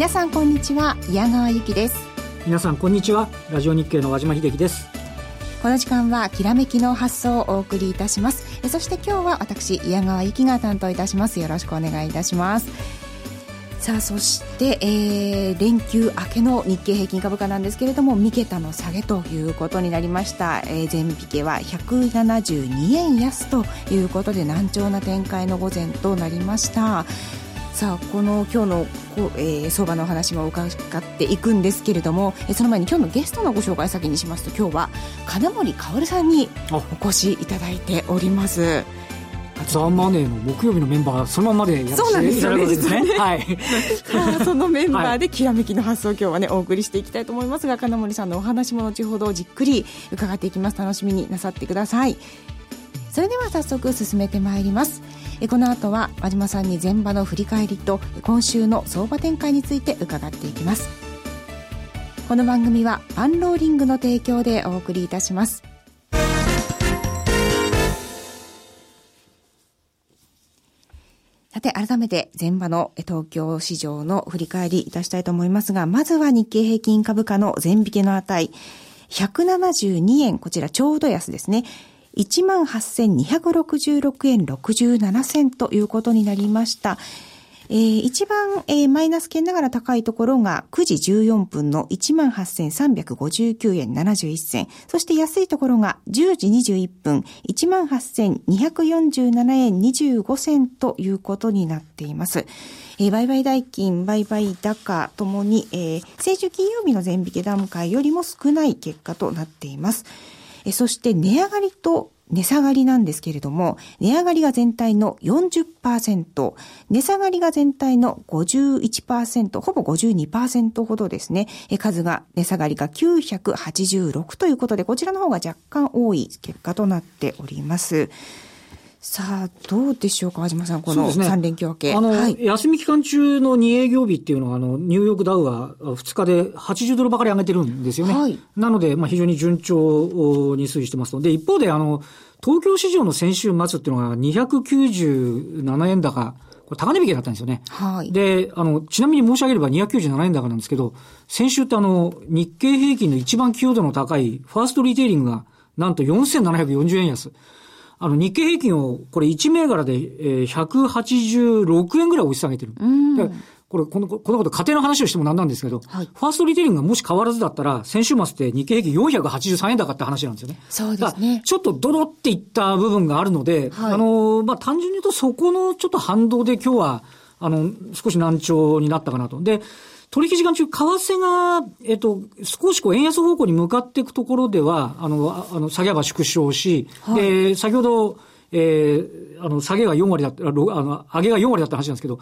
皆さんこんにちは矢川由紀です。皆さんこんにちはラジオ日経の和島秀樹です。この時間はきらめきの発想をお送りいたします。そして今日は私矢川由紀が担当いたします。よろしくお願いいたします。さあそして、えー、連休明けの日経平均株価なんですけれども三桁の下げということになりました、えー、全引けは172円安ということで難聴な展開の午前となりましたさあこの今日のこ、えー、相場の話も伺っていくんですけれども、えー、その前に今日のゲストのご紹介先にしますと今日は金森薫さんにお越しいただいております。ザ・マネーの木曜日のメンバーそのままでやってそうなんですよねねはいそのメンバーできらめきの発想を今日はねお送りしていきたいと思いますが金森さんのお話も後ほどじっくり伺っていきます。楽しみになさってください。それでは早速進めてまいりますこの後は和島さんに前場の振り返りと今週の相場展開について伺っていきますこの番組はパンローリングの提供でお送りいたしますさて、改めて前場の東京市場の振り返りいたしたいと思いますが、まずは日経平均株価の全引けの値、172円、こちらちょうど安ですね。18,266円67銭ということになりました。えー、一番、えー、マイナス圏ながら高いところが9時14分の18,359円71銭。そして安いところが10時21分18,247円25銭ということになっています。えー、売買代金、売買高ともに、えー、先週金曜日の全引け段階よりも少ない結果となっています。そして値上がりと値下がりなんですけれども、値上がりが全体の40%、値下がりが全体の51%、ほぼ52%ほどですね。数が、値下がりが986ということで、こちらの方が若干多い結果となっております。さあ、どうでしょうか、和島さん、この3連休明け。ね、あの、はい、休み期間中の2営業日っていうのは、あの、ニューヨークダウは2日で80ドルばかり上げてるんですよね。はい、なので、まあ、非常に順調に推移してますので、一方で、あの、東京市場の先週末っていうのが297円高、これ高値引きだったんですよね。はい。で、あの、ちなみに申し上げれば297円高なんですけど、先週ってあの、日経平均の一番寄与度の高いファーストリテイリングが、なんと4740円安。あの、日経平均を、これ1銘柄で、えー、186円ぐらい押し下げてる。これ、この、このこと家庭の話をしてもなんなんですけど、はい、ファーストリテイリングがもし変わらずだったら、先週末って日経平均483円高って話なんですよね。そうですね。ちょっとドロっていった部分があるので、はい、あの、まあ、単純に言うとそこのちょっと反動で今日は、あの、少し難聴になったかなと。で、取引時間中、為替が、えっと、少しこう、円安方向に向かっていくところでは、あの、あの、下げ幅縮小し、はい、で、先ほど、えー、あの、下げが4割だった、あの、上げが4割だった話なんですけど、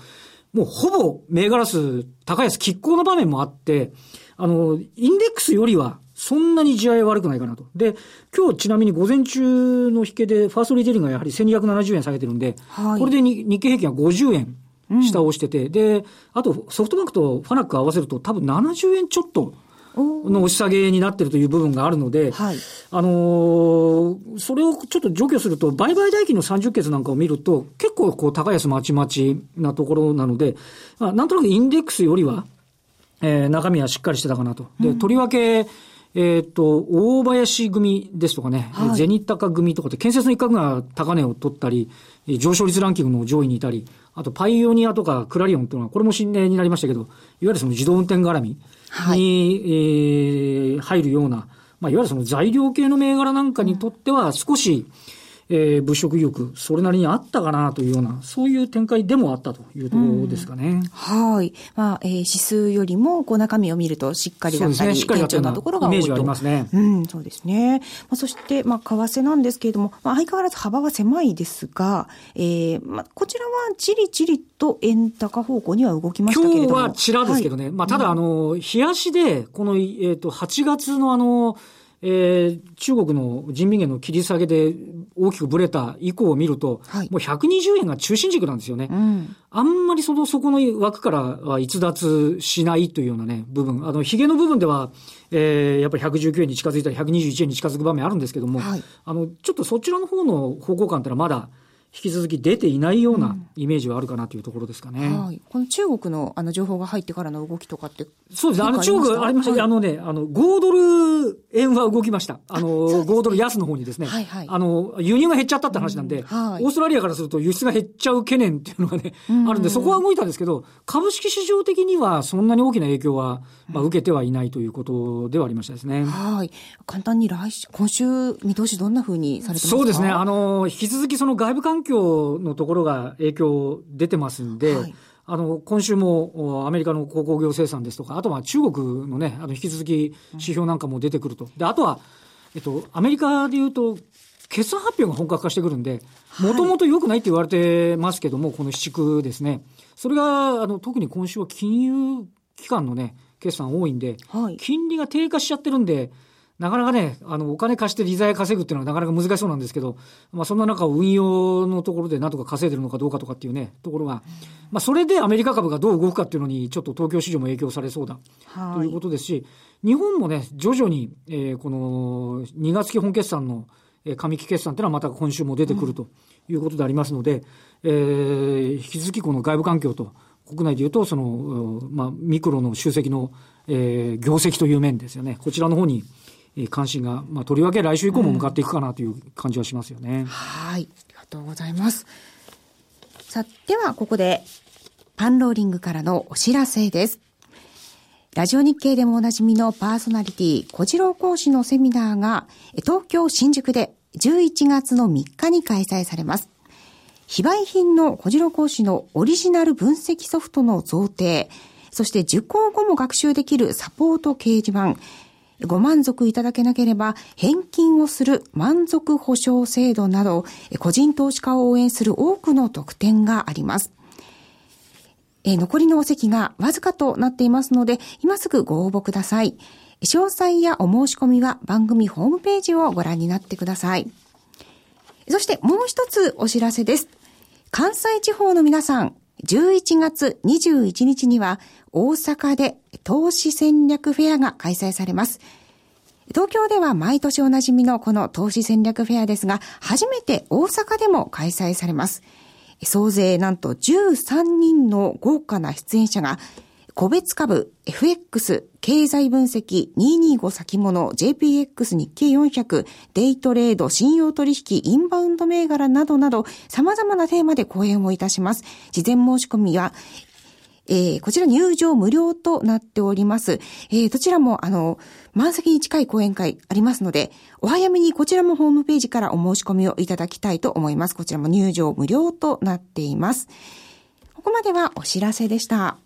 もうほぼ銘柄数高安拮抗の場面もあって、あの、インデックスよりは、そんなに地合い悪くないかなと。で、今日ちなみに午前中の引けで、ファーストリテイリングがやはり1270円下げてるんで、はい、これで日経平均は50円下をしてて、うん、で、あとソフトバンクとファナック合わせると多分70円ちょっとの押し下げになってるという部分があるので、はい、あのー、それをちょっと除去すると、売買代金の30決なんかを見ると、結構こう高安まちまちなところなので、まあ、なんとなくインデックスよりは、えー、中身はしっかりしてたかなと。で、とりわけ、えっ、ー、と、大林組ですとかね、はい、ゼニタカ組とかって建設の一角が高値を取ったり、上昇率ランキングの上位にいたり、あとパイオニアとかクラリオンっていうのは、これも新例になりましたけど、いわゆるその自動運転絡みに、はい、えー、入るような、まあ、いわゆるその材料系の銘柄なんかにとっては少し、えー、物色意欲、それなりにあったかなというような、そういう展開でもあったというところですかね。うん、はい。まあ、えー、指数よりも、こう中身を見るとしっかりだったり、ね、堅調なところが多いと。イメますね。うん、そうですね。まあ、そして、まあ、為替なんですけれども、まあ、相変わらず幅は狭いですが、えー、まあ、こちらはじりじりと円高方向には動きましたけれども。今日はちらですけどね。はい、まあ、ただ、あの、冷やしで、この、えっ、ー、と、8月のあの、えー、中国の人民元の切り下げで大きくぶれた以降を見ると、はい、もう120円が中心軸なんですよね。うん、あんまりその、そこの枠からは逸脱しないというようなね、部分。あの、髭の部分では、えー、やっぱり119円に近づいたり、121円に近づく場面あるんですけども、はい、あの、ちょっとそちらの方の方向感ってのはまだ、引き続き出ていないようなイメージはあるかなというところですかね。うん、はい。この中国のあの情報が入ってからの動きとかって。そうですね。あの中国ありました、はい、あのね、あの、5ドル円は動きました。あの、あ5ドル安の方にですね。はいはい。あの、輸入が減っちゃったって話なんで、うんはい、オーストラリアからすると輸出が減っちゃう懸念っていうのがね、うん、あるんで、そこは動いたんですけど、株式市場的にはそんなに大きな影響は、まあ、受けてはいないということではありましたですね。はい。簡単に来週、今週見通しどんなふうにされてますか？そうですね。あの、引き続きその外部環境のところが影響出てますんで、はいあの、今週もアメリカの鉱工業生産ですとか、あとは中国のね、あの、引き続き指標なんかも出てくると。で、あとは、えっと、アメリカで言うと、決算発表が本格化してくるんで、もともと良くないって言われてますけども、この市区ですね。それが、あの、特に今週は金融機関のね、決算多いんで、はい、金利が低下しちゃってるんで、なかなかね、あの、お金貸して利材稼ぐっていうのはなかなか難しそうなんですけど、まあそんな中運用のところでなんとか稼いでるのかどうかとかっていうね、ところが、まあそれでアメリカ株がどう動くかっていうのにちょっと東京市場も影響されそうだ、ということですし、日本もね、徐々に、えー、この2月期本決算の上期決算っていうのはまた今週も出てくるということでありますので、うん、えー、引き続きこの外部環境と、国内でいうと、その、まあ、ミクロの集積の、えー、業績という面ですよね。こちらの方に、関心が、まあ、とりわけ来週以降も向かっていくかなという感じはしますよね。うん、はい。ありがとうございます。さあ、では、ここで、パンローリングからのお知らせです。ラジオ日経でもおなじみのパーソナリティ、小次郎講師のセミナーが、東京新宿で11月の3日に開催されます。非売品の小次郎講師のオリジナル分析ソフトの贈呈、そして受講後も学習できるサポート掲示板、ご満足いただけなければ返金をする満足保証制度など、個人投資家を応援する多くの特典があります。え残りのお席がわずかとなっていますので、今すぐご応募ください。詳細やお申し込みは番組ホームページをご覧になってください。そしてもう一つお知らせです。関西地方の皆さん、11月21日には大阪で投資戦略フェアが開催されます。東京では毎年おなじみのこの投資戦略フェアですが、初めて大阪でも開催されます。総勢なんと13人の豪華な出演者が個別株、FX、経済分析、225先物、JPX 日経400、デイトレード、信用取引、インバウンド銘柄などなど、様々なテーマで講演をいたします。事前申し込みは、えー、こちら入場無料となっております。えー、どちらも、あの、満席に近い講演会ありますので、お早めにこちらもホームページからお申し込みをいただきたいと思います。こちらも入場無料となっています。ここまではお知らせでした。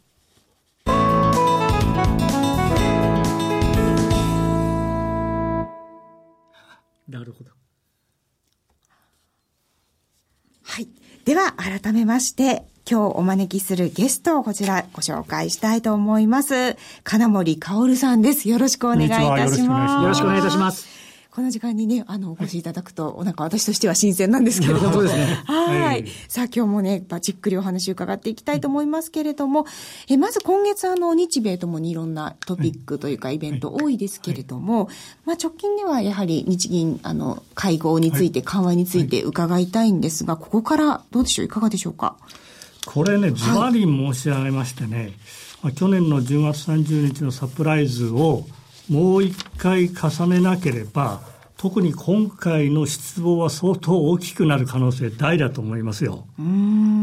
なるほど。はい。では、改めまして、今日お招きするゲストをこちらご紹介したいと思います。金森薫さんです。よろしくお願いいたします。よろしくお願いいたします。この時間にね、あの、お越しいただくと、なんか私としては新鮮なんですけれども。そうですね。はい。さあ、今日もね、じっくりお話伺っていきたいと思いますけれども、え、まず今月、あの、日米ともにいろんなトピックというか、イベント多いですけれども、まあ、直近ではやはり日銀、あの、会合について、緩和について伺いたいんですが、ここからどうでしょう？いかがでしょうか？これね、ずばり申し上げましてね、まあ、去年の10月30日のサプライズをもう一回重ねなければ、特に今回の失望は相当大きくなる可能性大だと思いますよ。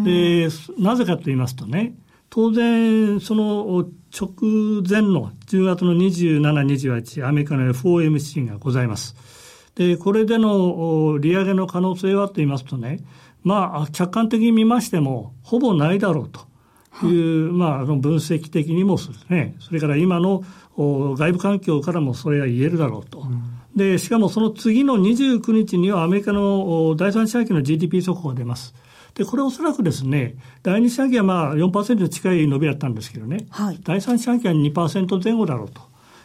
で、なぜかと言いますとね、当然、その直前の10月の27、28、アメリカの FOMC がございます。で、これでの利上げの可能性はと言いますとね、まあ、客観的に見ましても、ほぼないだろうという、まあ、分析的にもですね、それから今の外部環境からもそれは言えるだろうと。うんで、しかもその次の29日にはアメリカの第三四半期の GDP 速報が出ます。で、これおそらくですね、第二四半期はまあ4%に近い伸びだったんですけどね、はい、第三四半期は2%前後だろうと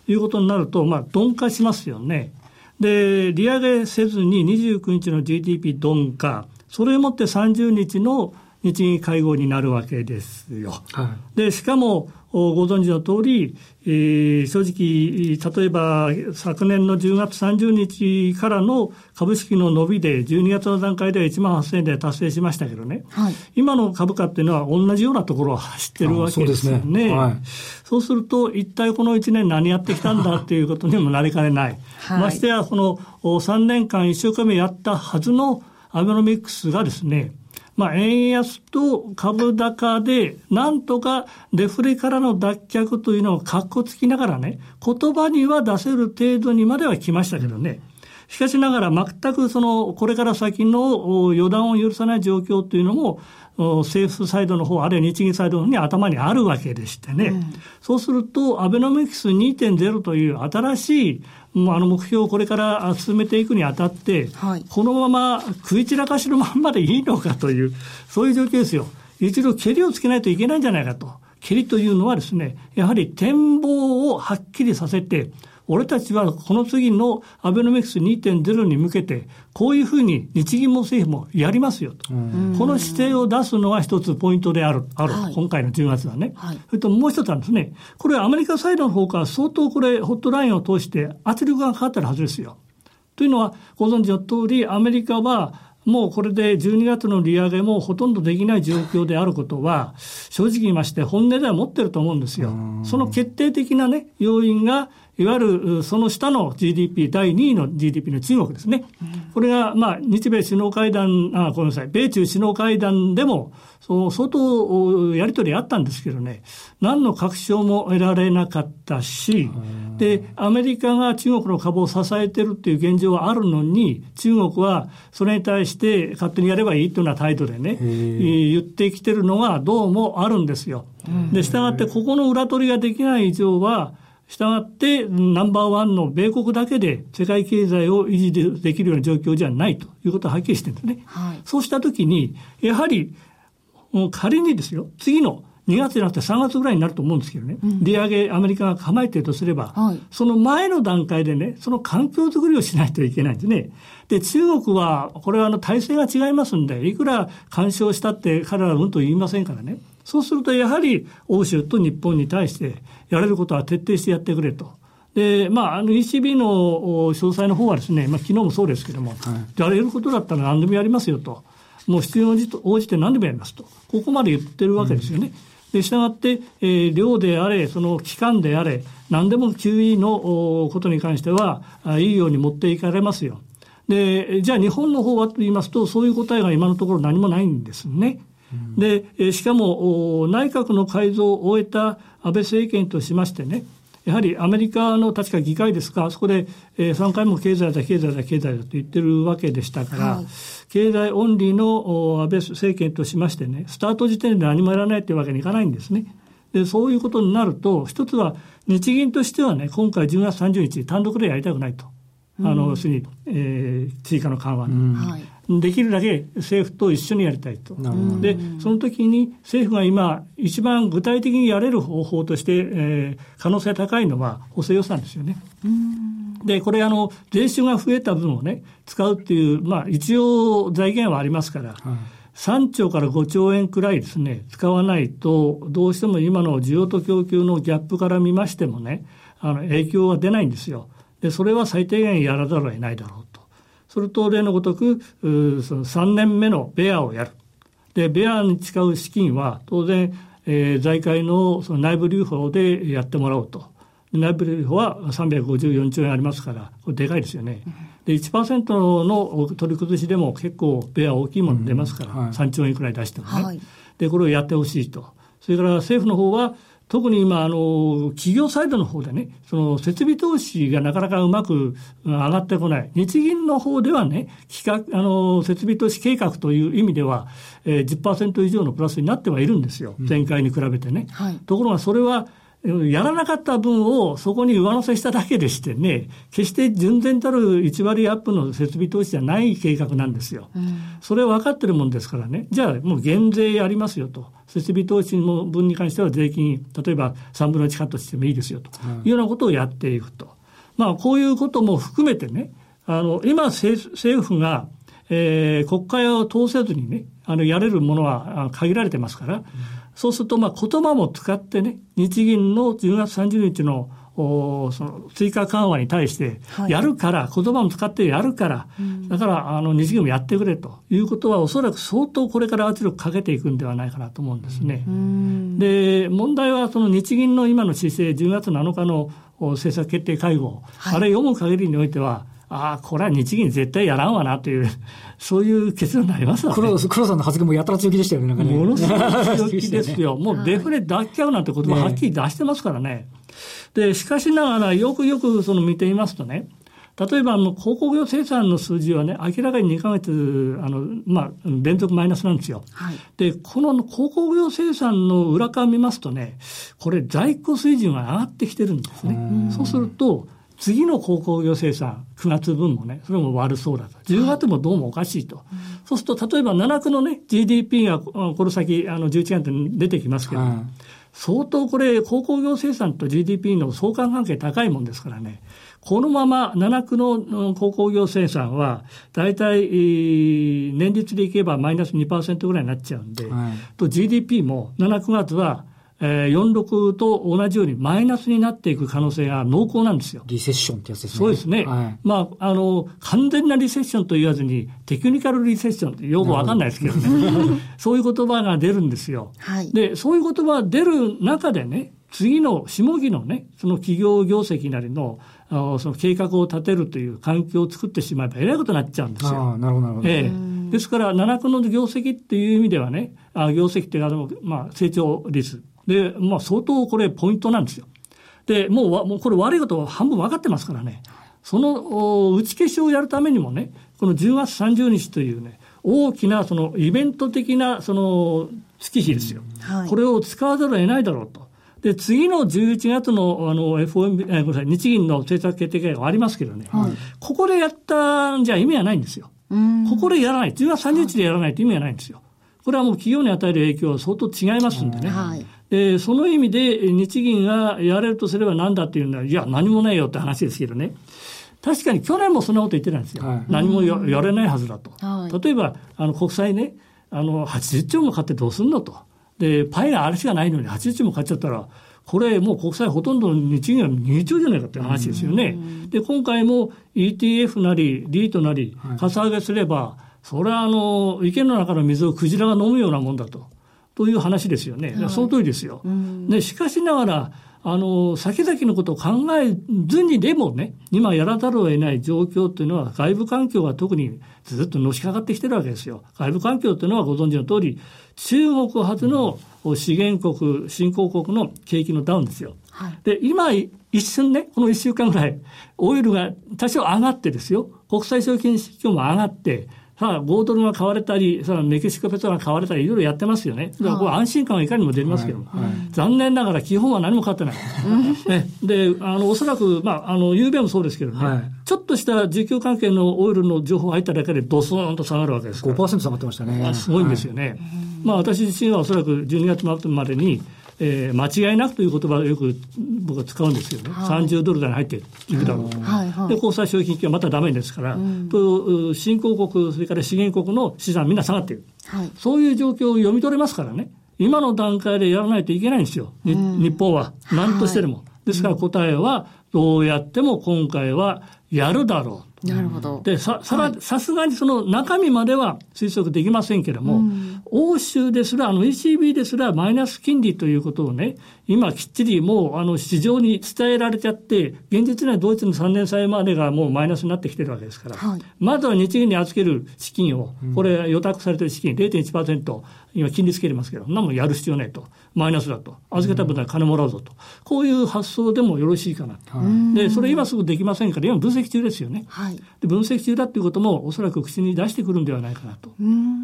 いうことになると、まあ鈍化しますよね。で、利上げせずに29日の GDP 鈍化、それをもって30日の日銀会合になるわけですよ。はい、で、しかも、ご存知の通り、えー、正直、例えば昨年の10月30日からの株式の伸びで、12月の段階では1万8000円で達成しましたけどね、はい、今の株価っていうのは同じようなところを走ってるわけですよね。そうねはい、そうすると、一体この1年何やってきたんだっていうことにもなりかねない。はい、ましてや、この3年間一生懸命やったはずのアベノミクスがですね、まあ、円安と株高で、なんとかデフレからの脱却というのをかっこつきながらね、言葉には出せる程度にまでは来ましたけどね。しかしながら全くその、これから先の予断を許さない状況というのも、政府サイドの方、あるいは日銀サイドの方に頭にあるわけでしてね。うん、そうすると、アベノミクス2.0という新しいあの目標をこれから進めていくにあたって、はい、このまま食い散らかしのまんまでいいのかという、そういう状況ですよ。一度、蹴りをつけないといけないんじゃないかと。蹴りというのはですね、やはり展望をはっきりさせて、俺たちはこの次のアベノミクス2.0に向けて、こういうふうに日銀も政府もやりますよと。この姿勢を出すのは一つポイントである、ある、はい、今回の10月はね。はい、それともう一つはですね、これはアメリカサイドの方から相当これ、ホットラインを通して圧力がかかってるはずですよ。というのは、ご存知の通り、アメリカは、もうこれで12月の利上げもほとんどできない状況であることは、正直言いまして本音では持ってると思うんですよ。その決定的なね、要因が、いわゆるその下の GDP、第2位の GDP の中国ですね。これが、まあ、日米首脳会談、あ、ごめんなさい、米中首脳会談でも、そう相当やり取りあったんですけどね、何の確証も得られなかったし、で、アメリカが中国の株を支えてるっていう現状はあるのに、中国はそれに対して勝手にやればいいというような態度でね、言ってきてるのがどうもあるんですよ。で、したがってここの裏取りができない以上は、したがって、ナンバーワンの米国だけで世界経済を維持できるような状況じゃないということははっきりしてるんですね。はい、そうしたときに、やはり、仮にですよ、次の2月じゃなくて3月ぐらいになると思うんですけどね、うん、利上げ、アメリカが構えているとすれば、はい、その前の段階でね、その環境づくりをしないといけないんですね。で、中国は、これはあの体制が違いますんで、いくら干渉したって彼らはうんと言いませんからね。そうするとやはり欧州と日本に対してやれることは徹底してやってくれと。で、まあ、あの ECB の詳細の方はですね、まあ、昨日もそうですけども、はい、やれることだったら何でもやりますよと。もう必要に応じて何でもやりますと。ここまで言ってるわけですよね。うん、で、したがって、えー、量であれ、その期間であれ、何でも QE のことに関しては、いいように持っていかれますよ。で、じゃあ日本の方はと言いますと、そういう答えが今のところ何もないんですね。で、しかも内閣の改造を終えた安倍政権としましてね、やはりアメリカの確か議会ですか、そこで、えー、3回も経済だ、経済だ、経済だと言ってるわけでしたから、はい、経済オンリーの安倍政権としましてね、スタート時点で何もやらないというわけにいかないんですね。で、そういうことになると、一つは日銀としてはね、今回10月30日単独でやりたくないと。あの、要するに、えー、追加の緩和、うん、できるだけ政府と一緒にやりたいと。で、その時に政府が今、一番具体的にやれる方法として、えー、可能性高いのは補正予算ですよね。で、これ、あの、税収が増えた分をね、使うっていう、まあ、一応財源はありますから、はい3兆から5兆円くらいですね、使わないと、どうしても今の需要と供給のギャップから見ましてもね、あの影響は出ないんですよ。でそれは最低限やらざるを得ないだろうと。それと例のごとく、その3年目のベアをやる。で、ベアに使う資金は当然、えー、財界のその内部留保でやってもらおうと。内部留保は354兆円ありますから、これでかいですよね。で、1%の取り崩しでも結構ベア大きいもの出ますから、うんはい、3兆円くらい出してもね、はい。で、これをやってほしいと。それから政府の方は、特に今、あの、企業サイドの方でね、その設備投資がなかなかうまく上がってこない。日銀の方ではね、企画、あの、設備投資計画という意味では、えー、10%以上のプラスになってはいるんですよ。前回に比べてね。はい、ところがそれは、やらなかった分をそこに上乗せしただけでしてね、決して純然たる1割アップの設備投資じゃない計画なんですよ。うん、それは分かってるもんですからね、じゃあもう減税やりますよと。設備投資の分に関しては税金、例えば3分の1カットしてもいいですよというようなことをやっていくと。まあこういうことも含めてね、あの、今政府がえー、国会を通せずにね、あの、やれるものは限られてますから、うん、そうすると、まあ、言葉も使ってね、日銀の10月30日のおその追加緩和に対して、やるから、はい、言葉も使ってやるから、うん、だからあの日銀もやってくれということは、おそらく相当これから圧力かけていくんではないかなと思うんですね。うん、で、問題はその日銀の今の姿勢、10月7日の政策決定会合、はい、あれ読む限りにおいては、ああ、これは日銀絶対やらんわなという、そういう結論になりますわ、ね、黒黒さんの発言もやたら強気でしたよね、なんかね。ものすごい強気ですよ。もうデフレ脱却なんて言葉はっきり出してますからね。で、しかしながら、よくよくその見ていますとね、例えば、あの、鉱工業生産の数字はね、明らかに2ヶ月、あの、まあ、連続マイナスなんですよ。はい、で、この鉱工業生産の裏側見ますとね、これ在庫水準が上がってきてるんですね。そうすると、次の鉱工業生産、9月分もね、それも悪そうだと。10月もどうもおかしいと。はい、そうすると、例えば7区のね、GDP がこの先、あの、11月に出てきますけど、はい相当これ、鉱工業生産と GDP の相関関係高いもんですからね、このまま7区の鉱工業生産は、大体、年率でいけばマイナス2%ぐらいになっちゃうんで、はい、と GDP も7、9月はえー、46と同じようにマイナスになっていく可能性が濃厚なんですよ。リセッションってやつですね。そうですね。はい、まあ、あの、完全なリセッションと言わずに、テクニカルリセッションってよくわかんないですけどね。そういう言葉が出るんですよ。はい、で、そういう言葉が出る中でね、次の下期のね、その企業業績なりの、あその計画を立てるという環境を作ってしまえばえらいことになっちゃうんですよ。あなるほど、なるほど。ええ。ですから、七区の業績っていう意味ではね、あ業績っていうのは、まあ、成長率。で、まあ、相当これポイントなんですよ。で、もう、もうこれ悪いこと半分分かってますからね。その打ち消しをやるためにもね、この10月30日というね、大きなそのイベント的なその月日ですよ。はい、これを使わざるを得ないだろうと。で、次の11月のあの FOMC、えごめんなさい、日銀の政策決定会がありますけどね、はい、ここでやったんじゃ意味はないんですよ。ここでやらない。10月30日でやらないと意味はないんですよ。これはもう企業に与える影響は相当違いますんでね。はい、で、その意味で日銀がやれるとすれば何だっていうのは、いや、何もないよって話ですけどね。確かに去年もそんなこと言ってたんですよ。はい、何もやれないはずだと。はい、例えば、あの、国債ね、あの、80兆も買ってどうすんのと。で、パイがあれしかないのに80兆も買っちゃったら、これもう国債ほとんどの日銀は2兆じゃないかって話ですよね。で、今回も ETF なり、リートなり、かさ上げすれば、それはあの、池の中の水をクジラが飲むようなもんだと。という話ですよね。はい、その通りですよ。で、しかしながら、あの、先々のことを考えずにでもね、今やらざるを得ない状況っていうのは、外部環境が特にずっとのしかかってきてるわけですよ。外部環境っていうのはご存知の通り、中国発の資源国、新興国の景気のダウンですよ。はい、で、今、一瞬ね、この一週間ぐらい、オイルが多少上がってですよ、国際証券市況も上がって、さあ、5ドルが買われたり、さあ、メキシコペソが買われたり、いろいろやってますよね。だからこれ安心感はいかにも出ますけど、はいはい、残念ながら基本は何も変わってない。ね、で、あの、おそらく、まあ、あの、ゆうべもそうですけどね、はい、ちょっとした需給関係のオイルの情報が入っただけでドスーンと下がるわけですから。5%下がってましたね。すごいんですよね。まあ、私自身はおそらく12月末までに、えー、間違いなくという言葉をよく僕は使うんですけどね、はい、30ドル台に入っていくだろうと、はいはい、で国際商品金はまただめですから、うん、と新興国、それから資源国の資産、みんな下がっている、はい、そういう状況を読み取れますからね、今の段階でやらないといけないんですよ、うん、日本は、なんとしてでも。はい、ですから答えは、どうやっても今回はやるだろう。なるほど。で、さ、さら、さすがにその中身までは推測できませんけれども、うん、欧州ですら、あの ECB ですらマイナス金利ということをね、今きっちりもうあの市場に伝えられちゃって、現実にはドイツの3年債までがもうマイナスになってきてるわけですから、はい、まずは日銀に預ける資金を、これ予託されてる資金0.1%、今金利つけてますけど、何もやる必要ないと。マイナスだと。預けた分は金もらうぞと。こういう発想でもよろしいかなと。で、それ今すぐできませんから、今分析中ですよね。はい、で分析中だっていうことも、おそらく口に出してくるんではないかなと。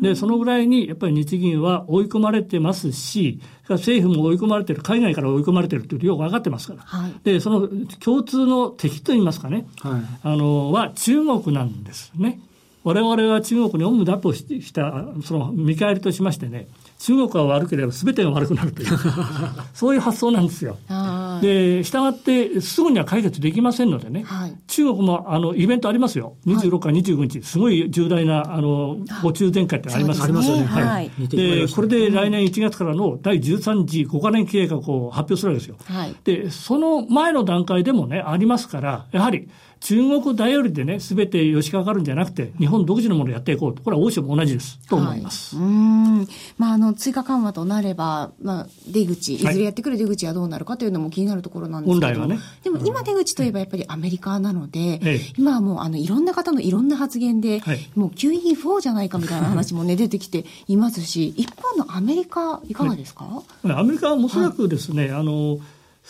で、そのぐらいに、やっぱり日銀は追い込まれてますし、政府も追い込まれてる、海外から追い込まれてるというよく分かってますから。はい、で、その共通の敵といいますかね、はい、あの、は中国なんですね。我々は中国にオムだとした、その見返りとしましてね、中国が悪ければ全てが悪くなるという、そういう発想なんですよ。はい、で、したがって、すぐには解決できませんのでね、はい、中国もあのイベントありますよ。26日、25日、すごい重大なあのご中全会ってありますありますよね。はい。で、これで来年1月からの第13次5カ年計画を発表するわけですよ。はい、で、その前の段階でもね、ありますから、やはり、中国頼りでね、すべてよしかかるんじゃなくて、日本独自のものをやっていこうと。これは欧州も同じです。と思います。はい、うん。まあ、あの、追加緩和となれば、まあ、出口、いずれやってくる出口はどうなるかというのも気になるところなんですけど、本来はね。でも今出口といえばやっぱりアメリカなので、ええ、今はもう、あの、いろんな方のいろんな発言で、はい、もう QE4 じゃないかみたいな話もね、出てきていますし、一方のアメリカ、いかがですか、はい、アメリカはおそらくですね、あの、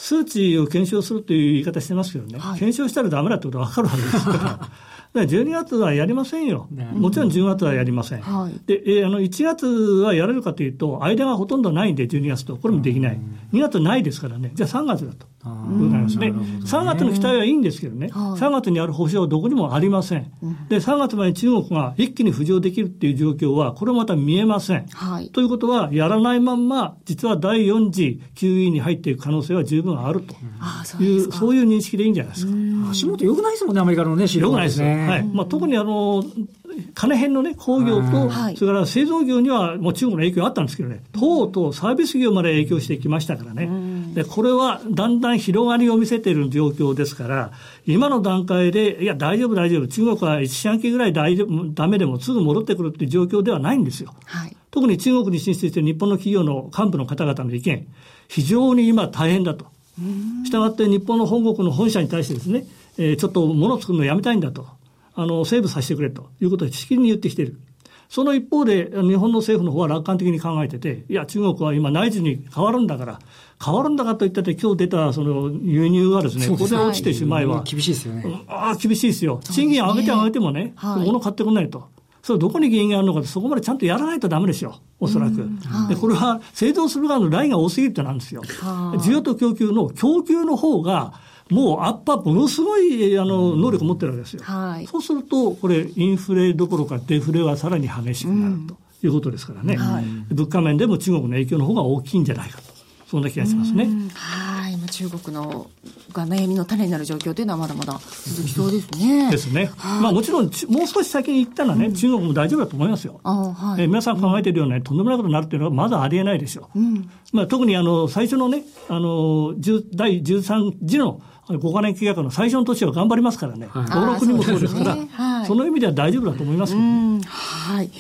数値を検証するという言い方してますけどね、はい、検証したらだめだってことが分かるわけです から。だ12月はやりませんよ。もちろん10月はやりません。はい、で、えー、あの、1月はやれるかというと、間がほとんどないんで、12月と。これもできない。2月ないですからね。じゃあ3月だと。ございますね。3月の期待はいいんですけどね、はい、3月にある保証はどこにもありません。で、3月まで中国が一気に浮上できるっていう状況は、これまた見えません。はい、ということは、やらないまんま、実は第4次 QE に入っていく可能性は十分あるという、そういう認識でいいんじゃないですか。足元良くないですもんね、アメリカのね、市場、ね、良くないですね。はい。まあ、特にあの、金編のね、工業と、それから製造業にはもう中国の影響あったんですけどね、とうとうサービス業まで影響してきましたからね。で、これはだんだん広がりを見せている状況ですから、今の段階で、いや、大丈夫、大丈夫、中国は一四半期ぐらい大丈夫、ダメでもすぐ戻ってくるっていう状況ではないんですよ。はい、特に中国に進出している日本の企業の幹部の方々の意見、非常に今大変だと。したがって日本の本国の本社に対してですね、えー、ちょっと物を作るのやめたいんだと。あの、セーブさせてくれということをしきりに言ってきている。その一方で、日本の政府の方は楽観的に考えてて、いや、中国は今内需に変わるんだから、変わるんだかと言ったって、今日出たその輸入はですね、ここで落ちてしまえば、厳しいですよね。ああ、厳しいですよ。賃金上げて上げてもね、物買ってこないと。それどこに原因があるのかそこまでちゃんとやらないとダメですよ。おそらく。で、これは製造する側のラインが多すぎるってなんですよ。需要と供給の供給の方が、もうアッパーものすごいあの能力を持ってるわけですよ、はい、そうすると、これ、インフレどころかデフレはさらに激しくなるということですからね、うんはい、物価面でも中国の影響の方が大きいんじゃないかと、そんな気がしますね。はい中国のが悩みの種になる状況というのはまだまだ続きそうですね。ですね。まあもちろん、もう少し先に行ったらね、うん、中国も大丈夫だと思いますよ。はい、え皆さん考えているような、ね、とんでもないことになるというのはまだありえないでしょう。うん、まあ特にあの、最初のね、あの、第13次の5か年契約の最初の年は頑張りますからね、登録にもそうですから、そ、ね。はい、その意味では大丈夫だと思いますけど、ね、はい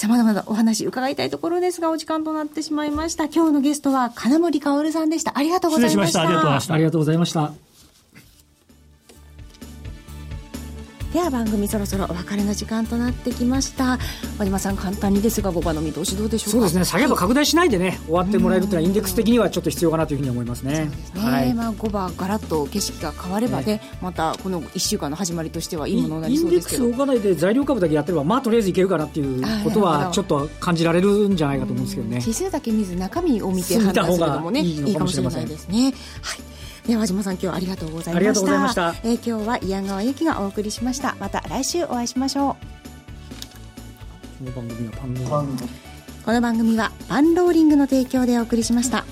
さまざまなお話伺いたいところですが、お時間となってしまいました。今日のゲストは金森薫さんでした。ありがとうございました。ありがとうございました。ありがとうございました。では番組そろそろお別れの時間となってきました。和島さん簡単にですが5番の見通しどうでしょうか？そうですね。下げ幅拡大しないでね終わってもらえるというのはインデックス的にはちょっと必要かなというふうに思いますね。そうですね、はい、まあ、5番ガラッと景色が変わればね、ね、またこの1週間の始まりとしてはいいものになりそうですけど。インデックス動かないで材料株だけやってればまあとりあえずいけるかなっていうことはちょっと感じられるんじゃないかと思うんですけどね。指数だけ見ず中身を見て判断するのもねいいかもしれないですね。はいでは和島さん今日ありがとうございました。ありがとうございました、えー、今日は矢川由紀がお送りしました。また来週お会いしましょう。この番組はパンローリングの提供でお送りしました